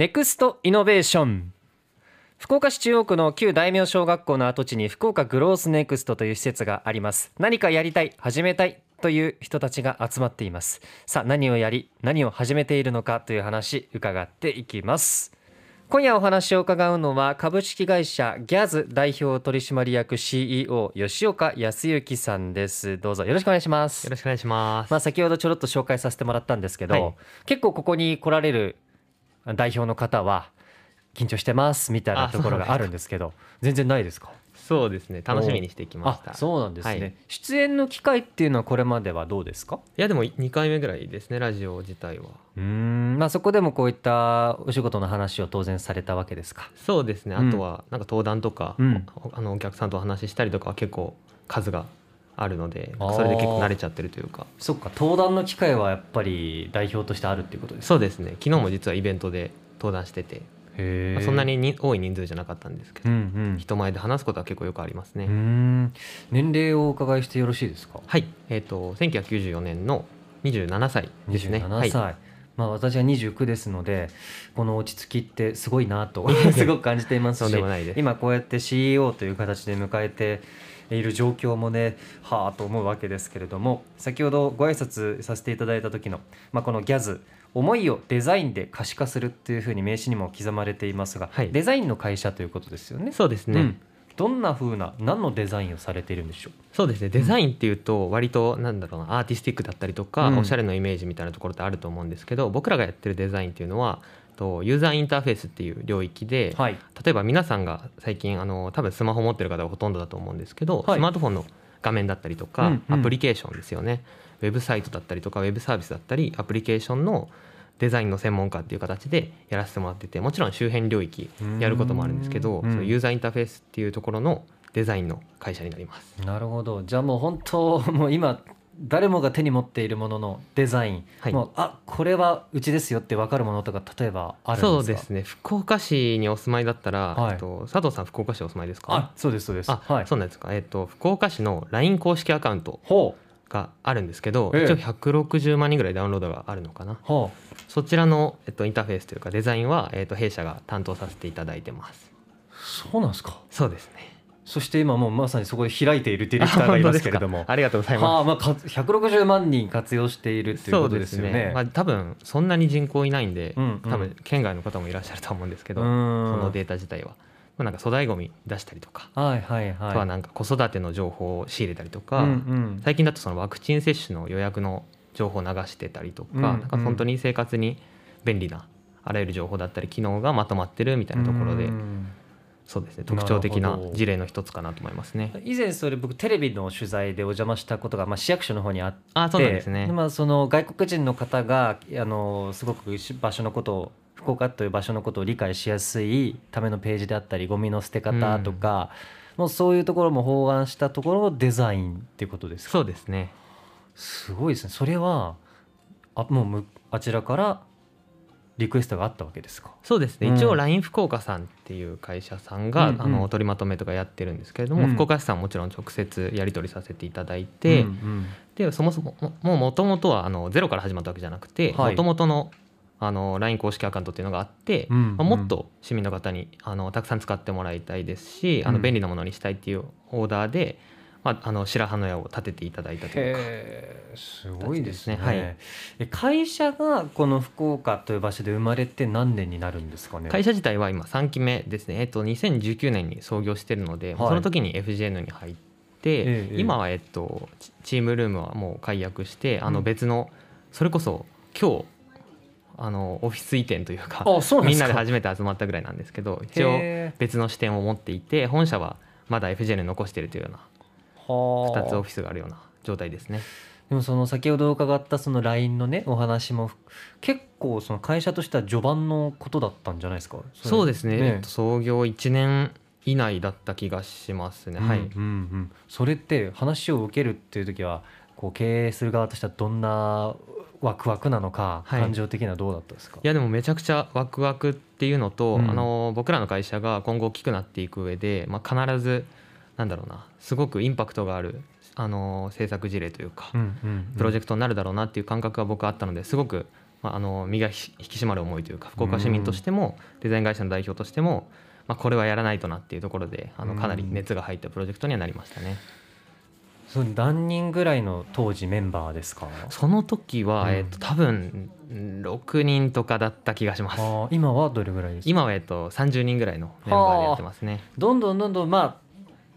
ネクストイノベーション。福岡市中央区の旧大名小学校の跡地に福岡グロースネクストという施設があります。何かやりたい始めたいという人たちが集まっています。さあ何をやり何を始めているのかという話伺っていきます。今夜お話を伺うのは株式会社ギャズ代表取締役 CEO 吉岡康之さんです。どうぞよろしくお願いします。よろしくお願いします。まあ先ほどちょろっと紹介させてもらったんですけど、はい。結構ここに来られる代表の方は緊張してますみたいなあところがあるんですけど全然ないですか？そうですね。楽しみにしてきました。あそうなんですね、はい出演の機会っていうのはこれまではどうですか？いやでも2回目ぐらいですね。ラジオ自体は。うーんまあそこでもこういったお仕事の話を当然されたわけですか？そうですね。うんあとはなんか登壇とか、うんおあのお客さんとお話ししたりとかは結構数があるので、それで結構慣れちゃってるというか。そっか登壇の機会はやっぱり代表としてあるっていうことですか？そうですね。昨日も実はイベントで登壇してて、そんなにに多い人数じゃなかったんですけど、うんうん人前で話すことは結構よくありますね。年齢をお伺いしてよろしいですか？はい。えっ、と1994年の27歳ですね。27歳、はい。まあ私は29ですのでこの落ち着きってすごいなと すごく感じていますし。今こうやって CEO という形で迎えている状況もねはあと思うわけですけれども先ほどご挨拶させていただいた時の、まあ、このギャズ思いをデザインで可視化するっていうふうに名刺にも刻まれていますが、はい。デザインの会社ということですよね？そうですね。うん。どんな風な何のデザインをされているんでしょう？そうですね。デザインっていうと割となんだろうなアーティスティックだったりとか、うん。おしゃれのイメージみたいなところってあると思うんですけど僕らがやってるデザインっていうのはとユーザーインターフェースっていう領域で、はい。例えば皆さんが最近あの多分スマホ持ってる方がほとんどだと思うんですけど、はい。スマートフォンの画面だったりとか、うんうん。アプリケーションですよね。ウェブサイトだったりとかウェブサービスだったりアプリケーションのデザインの専門家っていう形でやらせてもらっててもちろん周辺領域やることもあるんですけど、うんそのユーザーインターフェースっていうところのデザインの会社になります。なるほど。じゃあもう本当もう今誰もが手に持っているもののデザイン、はい。もうあこれはうちですよって分かるものとか例えばあるんですか？そうですね。福岡市にお住まいだったら、はい。えっと、佐藤さん福岡市お住まいですか？あそうですそうです。あ、はい。そうなんですか、えっと、福岡市の LINE 公式アカウントほがあるんですけど、ええ。一応160万人ぐらいダウンロードがあるのかな？う。ほそちらの、えっと、インターフェースというかデザインは、えっと、弊社が担当させていただいてます。うそうなんですか。そうですねそして今もうまさにそこで開いているディレクターがいますけれども。ありがとうございます。はあまあか160万人活用しているっていうことですよね。まあ、多分そんなに人口いないんで、うんうん。多分県外の方もいらっしゃると思うんですけど、うそんのデータ自体は、まあ、なんか粗大ごみ出したりとか、はいはいはい。あとはなんか子育ての情報を仕入れたりとか、うんうん。最近だとそのワクチン接種の予約の情報を流してたりとか,、うんなんか本当に生活に便利なあらゆる情報だったり機能がまとまってるみたいなところで、うんそうですね特徴的な事例の一つかなと思いますね。以前それ僕テレビの取材でお邪魔したことが、まあ、市役所の方にあってあそうですね。まあ、その外国人の方があのすごく場所のことを福岡という場所のことを理解しやすいためのページであったりゴミの捨て方とか、もうそういうところも包含したところのデザインっていうことですか？そうですね。すごいですねそれはあもうむあちらからリクエストがあったわけですか？そうですね、うん。一応 LINE 福岡さんっていう会社さんが、うんうん。あの取りまとめとかやってるんですけれども、うん。福岡市さんもちろん直接やり取りさせていただいて、うんうん。でそもそももう元々はあのゼロから始まったわけじゃなくてはい。もともとのあの LINE 公式アカウントっていうのがあって、うんまあ、もっと市民の方にあのたくさん使ってもらいたいですし、あうん。の便利なものにしたいっていうオーダーで、まあ、あの白羽の矢を立てていただいたというか。すごいですね。はい。え会社がこの福岡という場所で生まれて何年になるんですかね？会社自体は今3期目ですね、えっと、2019年に創業してるので、はい。その時に FGN に入って、ええ今は、えっと、チチームルームはもう解約してあうん。の別の、それこそ今日あのオフィス移転というかみんなで初めて集まったぐらいなんですけど一応へ別の視点を持っていて本社はまだ FGN に残しているというような2つオフィスがあるような状態ですね。でもその先ほど伺ったその LINE のねお話も結構その会社としては序盤のことだったんじゃないですか？そうですね。えっと創業1年以内だった気がしますね。はい、うんうんうん。それって話を受けるっていう時はこう経営する側としてはどんなワクワクなのか、はい。感情的にはどうだったですか？いやでもめちゃくちゃワクワクっていうのと、うん。あの僕らの会社が今後大きくなっていく上で、まあ、必ずなんだろうなすごくインパクトがあるあの制作事例というか、プロジェクトになるだろうなっていう感覚が僕はあったのですごくまあ、あの身が引き締まる思いというか福岡市民としてもデザイン会社の代表としても、まあ、これはやらないとなっていうところであのかなり熱が入ったプロジェクトにはなりましたね。その何人ぐらいの当時メンバーですか？その時は、うん。えっと多分6人とかだった気がします。今はどれぐらいですか？今は、えっと、30人ぐらいのメンバーでやってますね。どんどんどんどんまあ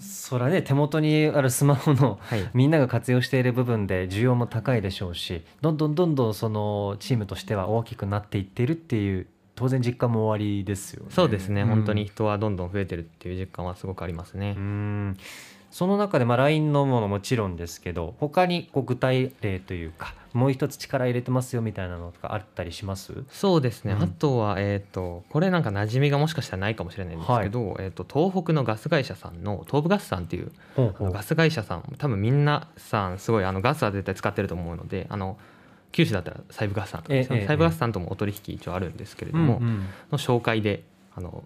そらね手元にあるスマホのはい。みんなが活用している部分で需要も高いでしょうしどんどんどんどんそのチームとしては大きくなっていっているっていう当然実感も終わりですよね。そうですね、ん。本当に人はどんどん増えてるっていう実感はすごくありますね、うんその中でまあ LINE のものもちろんですけど他にこう具体例というかもう一つ力入れてますよみたいなのとかあったりします？そうですね、うん。あとは、えー、とこれなんか馴染みがもしかしたらないかもしれないんですけど、えー、と東北のガス会社さんの東部ガスさんっていうガス会社さん多分みんなさんすごいあのガスは絶対使ってると思うのであの九州だったら西部ガスさんとかね、ええ西部ガスさんともお取引一応あるんですけれども、うんうん。の紹介であの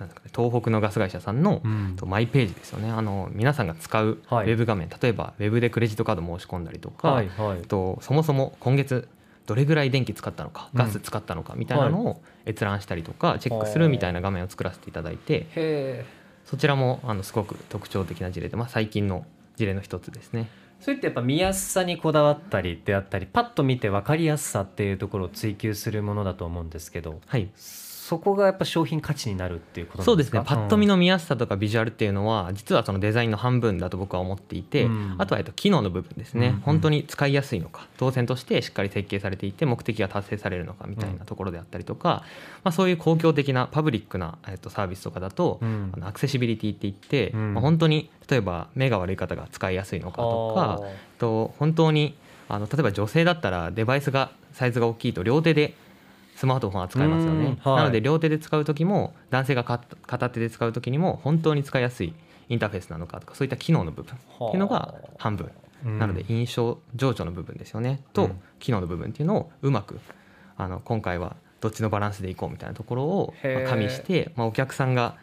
なんですかね、東北のガス会社さんの、うん。とマイページですよね。あの皆さんが使うウはい。ェブ画面、例えばウェブでクレジットカード申し込んだりとか、はいはい。とそもそも今月どれぐらい電気使ったのかうん。ガス使ったのかみたいなのを閲覧したりとかチェックするみたいな画面を作らせていただいてそちらもあのすごく特徴的な事例で、まあ、最近の事例の一つですね。それってやっぱ見やすさにこだわったりであったりパッと見て分かりやすさっていうところを追求するものだと思うんですけどはいそこがやっぱ商品価値になるっていうことそうんですね。パッと見の、の見やすさとかビジュアルっていうのは実はそのデザインの半分だと僕は思っていて、うん。あとはえっと機能の部分ですね、うん。うん本当に使いやすいのか当選としてしっかり設計されていて目的が達成されるのかみたいなところであったりとか、まあ、そういう公共的なパブリックな、えっと、サービスとかだと、うん。あのアクセシビリティって言って、うん。まあ、本当に例えば目が悪い方が使いやすいのかとかえっと本当にあの例えば女性だったらデバイスがサイズが大きいと両手でスマートフォンは使えますよね、うんはい。なので両手で使う時も男性がか片手で使う時にも本当に使いやすいインターフェースなのかとかそういった機能の部分。っていうのが半分、うんなので印象情緒の部分ですよね。と、うん。機能の部分っていうのをうまくあの今回はどっちのバランスでいこうみたいなところを加味して、まあ、お客さんが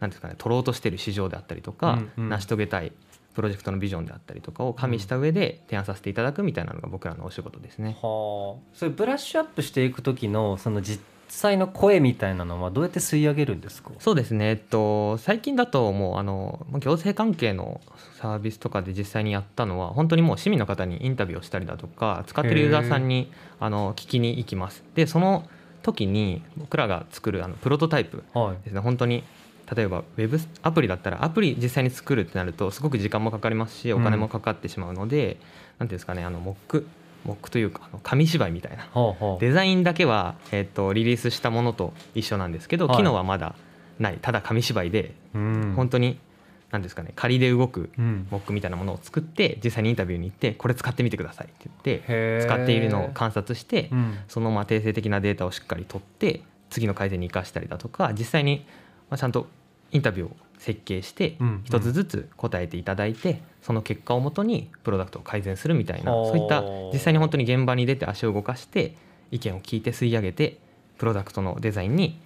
なんですかね取ろうとしている市場であったりとか、成し遂げたいプロジェクトのビジョンであったりとかを加味した上で提案させていただくみたいなのが僕らのお仕事ですね。はあ。それブラッシュアップしていく時のその実際の声みたいなのはどうやって吸い上げるんですか？そうですね、えっと、最近だともうあのまあ行政関係のサービスとかで実際にやったのは本当にもう市民の方にインタビューをしたりだとか使ってるユーザーさんにあの聞きに行きます。でその時に僕らが作るあのプロトタイプはいですね。本当に例えばウェブアプリだったらアプリ実際に作るってなるとすごく時間もかかりますしお金もかかってしまうので、なんていうんですかねあのモックモックというか紙芝居みたいな。デザインだけは、えっとリリースしたものと一緒なんですけど、はい。機能はまだない。ただ紙芝居で、うん。本当に何ですかね仮で動くうん。モックみたいなものを作って実際にインタビューに行ってこれ使ってみてくださいって言って使っているのを観察して、うん。そのまあ定性的なデータをしっかり取って次の改善に生かしたりだとか実際にまあちゃんとインタビューを設計して一つずつ答えていただいてその結果をもとにプロダクトを改善するみたいなそういった実際に本当に現場に出て足を動かして意見を聞いて吸い上げてプロダクトのデザインに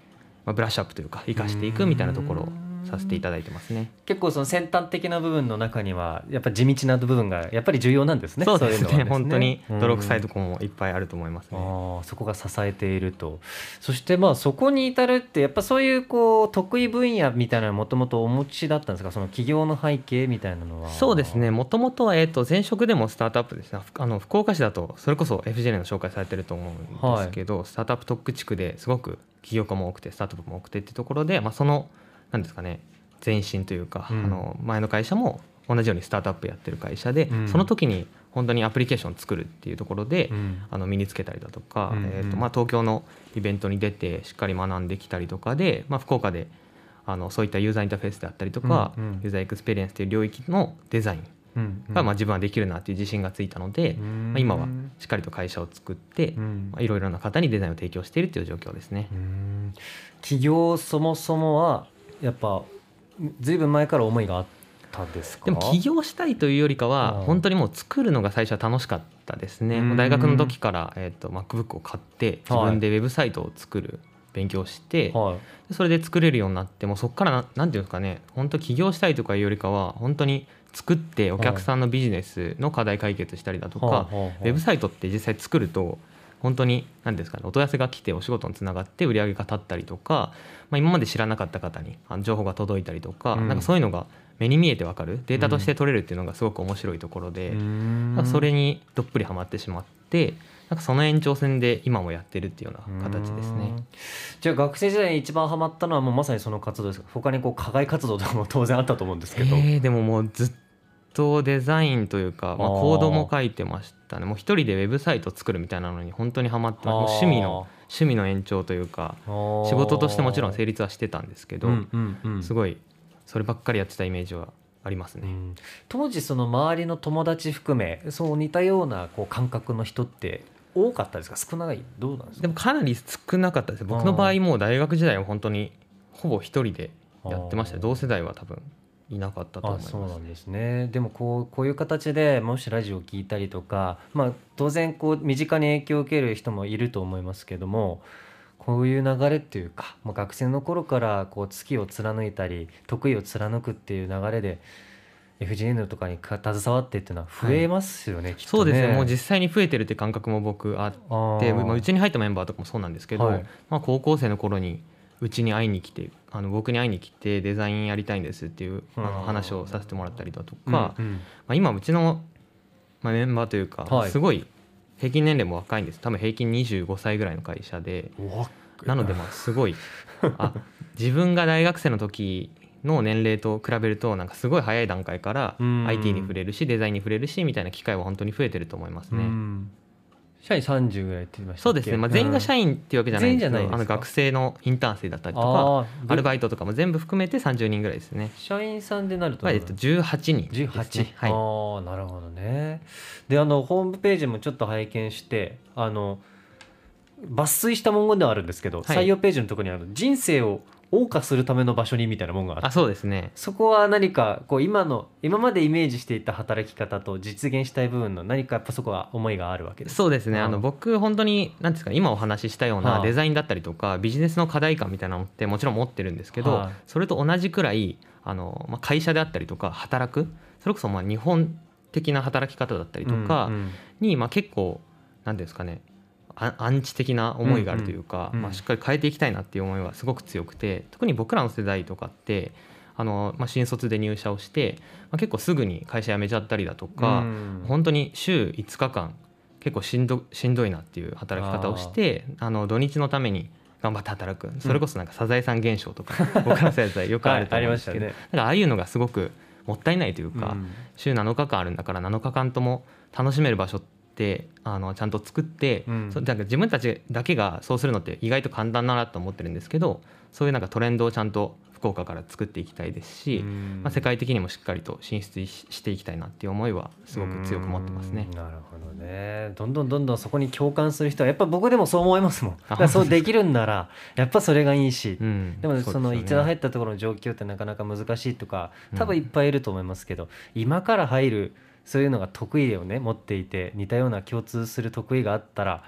まあブラッシュアップというか生かしていくみたいなところをさせていただいてますね。結構その先端的な部分の中にはやっぱ地道な部分がやっぱり重要なんですね。そうですいのはね。本当に泥臭いとこもいっぱいあると思いますね。ああそこが支えていると。そしてまあそこに至るってやっぱそういうこう得意分野みたいなのもともとお持ちだったんですか？その企業の背景みたいなのは。そうですね。もともとは、えー、と前職でもスタートアップですねふあの福岡市だとそれこそ FJ の紹介されてると思うんですけど、スタートアップ特区地区ですごく起業家も多くてスタートアップも多くてっていうところで、まあ、そのなんですかね前進というか、うん。あの前の会社も同じようにスタートアップやってる会社で、うん。その時に本当にアプリケーションを作るっていうところで、うん。あの身につけたりだとか、うんうん。えーとまあ、東京のイベントに出てしっかり学んできたりとかで、まあ、福岡であのそういったユーザーインターフェースであったりとか、うんうん。 user experience という領域のデザインがまあ自分はできるなっていう自信がついたので、うん。まあ、今はしっかりと会社を作ってうん。まあいろいろな方にデザインを提供しているという状況ですね。うん。起業そもそもはやっぱずいぶん前から思いがあったんですか？でも起業したいというよりかはうん。本当にもう作るのが最初は楽しかったですね。うん。大学の時から、えー、と MacBook を買って自分でウェブサイトを作る勉強をして、はい。でそれで作れるようになってもうそこからななんていうんですかね。本当起業したいとかいうよりかは本当に作ってお客さんのビジネスの課題解決したりだとか、はいはいはい。ウェブサイトって実際作ると本当に何ですかねお問い合わせが来てお仕事につながって売り上げが立ったりとか、まあ、今まで知らなかった方に情報が届いたりとか、うん。なんかそういうのが目に見えてわかる。データとして取れるっていうのがすごく面白いところで、なんかそれにどっぷりハマってしまってなんかその延長線で今もやってるっていうような形ですね。うん。じゃあ学生時代に一番ハマったのはもうまさにその活動ですか？他にこう課外活動とかも当然あったと思うんですけど、えーでももうずっとデザインというか、まあ、コードも書いてましたね。もう一人でウェブサイト作るみたいなのに本当にハマって趣味の趣味の延長というか仕事としてもちろん成立はしてたんですけど、うんうんうん。すごいそればっかりやってたイメージはありますね。うん。当時その周りの友達含めそう似たようなこう感覚の人って多かったですか？少ない？どうなんですか？でもかなり少なかったです。僕の場合もう大学時代は本当にほぼ一人でやってました。同世代は多分いなかったと思いあます。そうなんですね。でもこうこういう形でもしラジオを聞いたりとか、まあ、当然こう身近に影響を受ける人もいると思いますけどもこういう流れっていうか、まあ、学生の頃からこう月を貫いたり得意を貫くっていう流れで FGN とかにか携わってっていうのは増えますよね、きっとそうですね。もう実際に増えてるって感覚も僕あってまあ、うちに入ったメンバーとかもそうなんですけど、はい。まあ、高校生の頃にうちに会いに来てあの僕に会いに来てデザインやりたいんですっていうあうん。の話をさせてもらったりだとか、うんまうん。あ、今うちの、まあ、メンバーというか、はい。すごい平均年齢も若いんです。多分平均25歳ぐらいの会社で。なのでまあすごいあ自分が大学生の時の年齢と比べるとなんかすごい早い段階からうん。IT に触れるしデザインに触れるしみたいな機会は本当に増えてると思いますね。うん社員30ぐらいって言いましたそうですね、まあ、全員が社員っていうわけじゃないんですけど、あの学生のインターン生だったりとかアルバイトとかも全部含めて30人ぐらいですね。社員さんでなるとまあえっと、18人です、ね。18、はい、ああなるほどね。であのホームページもちょっと拝見してあの抜粋した文言ではあるんですけど、はい。採用ページのところにあの人生を謳歌するための場所にみたいな文言があって。あそうですね。そこは何かこう今の今までイメージしていた働き方と実現したい部分の何かやっぱそこは思いがあるわけですそうですね、うん。あの僕本当に何ですかね今お話ししたようはなあデザインだったりとかビジネスの課題感みたいなのってもちろん持ってるんですけど、はい。それと同じくらいあの、まあ、会社であったりとか働くそれこそまあ日本的な働き方だったりとかうんうん。に、まあ、結構何ですかねあアンチ的な思いがあるというか、うんうんまあ、しっかり変えていきたいなっていう思いはすごく強くて特に僕らの世代とかってあの、まあ、新卒で入社をして、まあ、結構すぐに会社辞めちゃったりだとか、うん。本当に週5日間結構しんどしんどいなっていう働き方をしてあの土日のために頑張って働く。それこそなんかサザエさん現象とか、僕らの世代よくあると思うんですけど、はいありまだからああいうのがすごくもったいないというか、うん。週7日間あるんだから7日間とも楽しめる場所ってあのちゃんと作って、うん。そうだから自分たちだけがそうするのって意外と簡単だなと思ってるんですけどそういうなんかトレンドをちゃんと福岡から作っていきたいですし、うん。まあ、世界的にもしっかりと進出ししていきたいなっていう思いはすごく強く持ってますね。うん。なるほどね。どんどんどんどんそこに共感する人はやっぱ僕でもそう思いますもん。あだそうできるんならやっぱそれがいいし、うん。でもその一度入っったところの状況ってなかなか難しいとかうん。多分いっぱいいると思いますけど、今から入るそういうのが得意をね持っていて似たような共通する得意があったら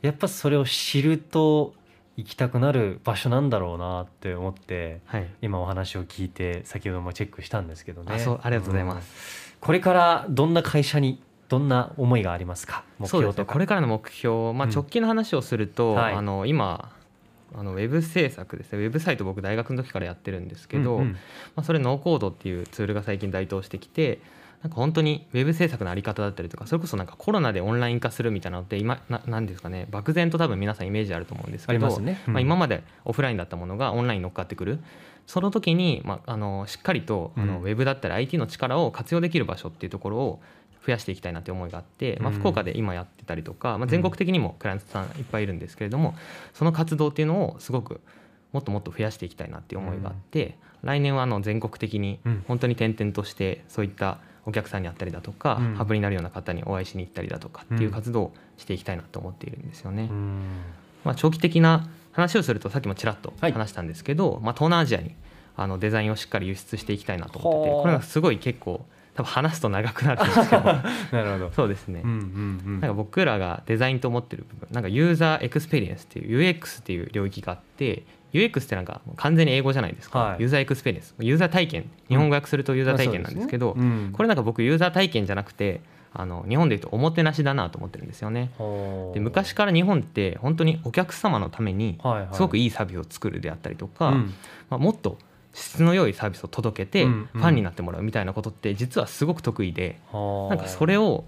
やっぱそれを知ると行きたくなる場所なんだろうなって思ってはい、今お話を聞いて先ほどもチェックしたんですけどね。あそうありがとうございます。うん。これからどんな会社にどんな思いがありますか？目そうですね。標とかこれからの目標、まあ、うん。直近の話をすると、はい。あの今あのウェブ制作ですね。ウェブサイト僕大学の時からやってるんですけど、うんうん。まあ、それノーコードっていうツールが最近台頭してきてなんか本当にウェブ制作のあり方だったりとかそれこそなんかコロナでオンライン化するみたいなのって今ななんですかね漠然と多分皆さんイメージあると思うんですけどね、うんまあ、今までオフラインだったものがオンラインに乗っかってくる。その時に、まあ、あのしっかりとあの、うんウェブだったり IT の力を活用できる場所っていうところを増やしていきたいなという思いがあって、まあ、うん。福岡で今やってたりとか、まあ、全国的にもクライアントさんいっぱいいるんですけれどもその活動っていうのをすごくもっともっと増やしていきたいなっていう思いがあって、来年はあの全国的にうん。本当に転々としてそういったお客さんに会ったりだとか、うん。ハブになるような方にお会いしに行ったりだとかっていう活動をしていきたいなと思っているんですよね。うん。まあ、長期的な話をするとさっきもちらっとはい。話したんですけど、まあ、東南アジアにあのデザインをしっかり輸出していきたいなと思っててこれがすごい結構多分話すと長くなるんですけど。なるほど。そうですね、うんうんうんなんか僕らがデザインと思ってる部分なんか user experience っていう UX っていう領域があって UX ってなんか完全に英語じゃないですか、はい。 User experience。ユーザー体験。日本語訳するとユーザー体験なんですけど、うん。これなんか僕ユーザー体験じゃなくてあの日本でいうとおもてなしだなと思ってるんですよね。で昔から日本って本当にお客様のためにはいはい。すごくいいサービスを作るであったりとか、うん。まあ、もっと質の良いサービスを届けてうん。うん。ファンになってもらうみたいなことって実はすごく得意ではあ。なんかそれを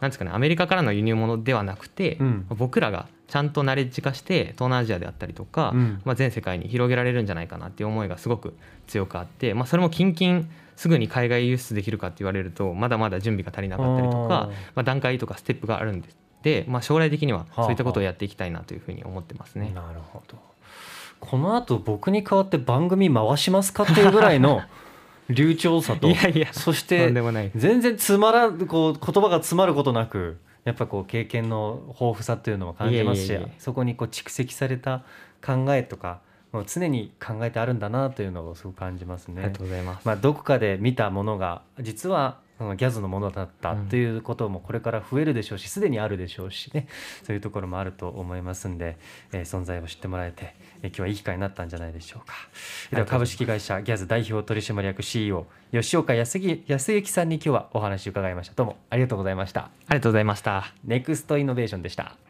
なんですかねアメリカからの輸入物ではなくて、うん。僕らがちゃんとナレッジ化して東南アジアであったりとか、うん。まあ、全世界に広げられるんじゃないかなっていう思いがすごく強くあって、まあ、それも近々すぐに海外輸出できるかって言われるとまだまだ準備が足りなかったりとか、まあ、段階とかステップがあるんですで、まあ、将来的にはあ。そういったことをやっていきたいなというふうに思ってますね。なるほど。この後僕に代わって番組回しますかっていうぐらいの 流暢さといやいやとそして全然つまらんこう言葉が詰まることなくやっぱこう経験の豊富さというのも感じますしそこにこう蓄積された考えとかもう常に考えてあるんだなというのをすごく感じますねありがと。うございます。まあ、どこかで見たものが実はギャズのものだったうんということもこれから増えるでしょうしすでにあるでしょうしね。そういうところもあると思いますんで、えー存在を知ってもらえて、えー今日はいい機会になったんじゃないでしょうか。では株式会社ギャズ代表取締役 CEO 吉岡康之さんに今日はお話を伺いました。どうもありがとうございました。ありがとうございました。ネクストイノベーションでした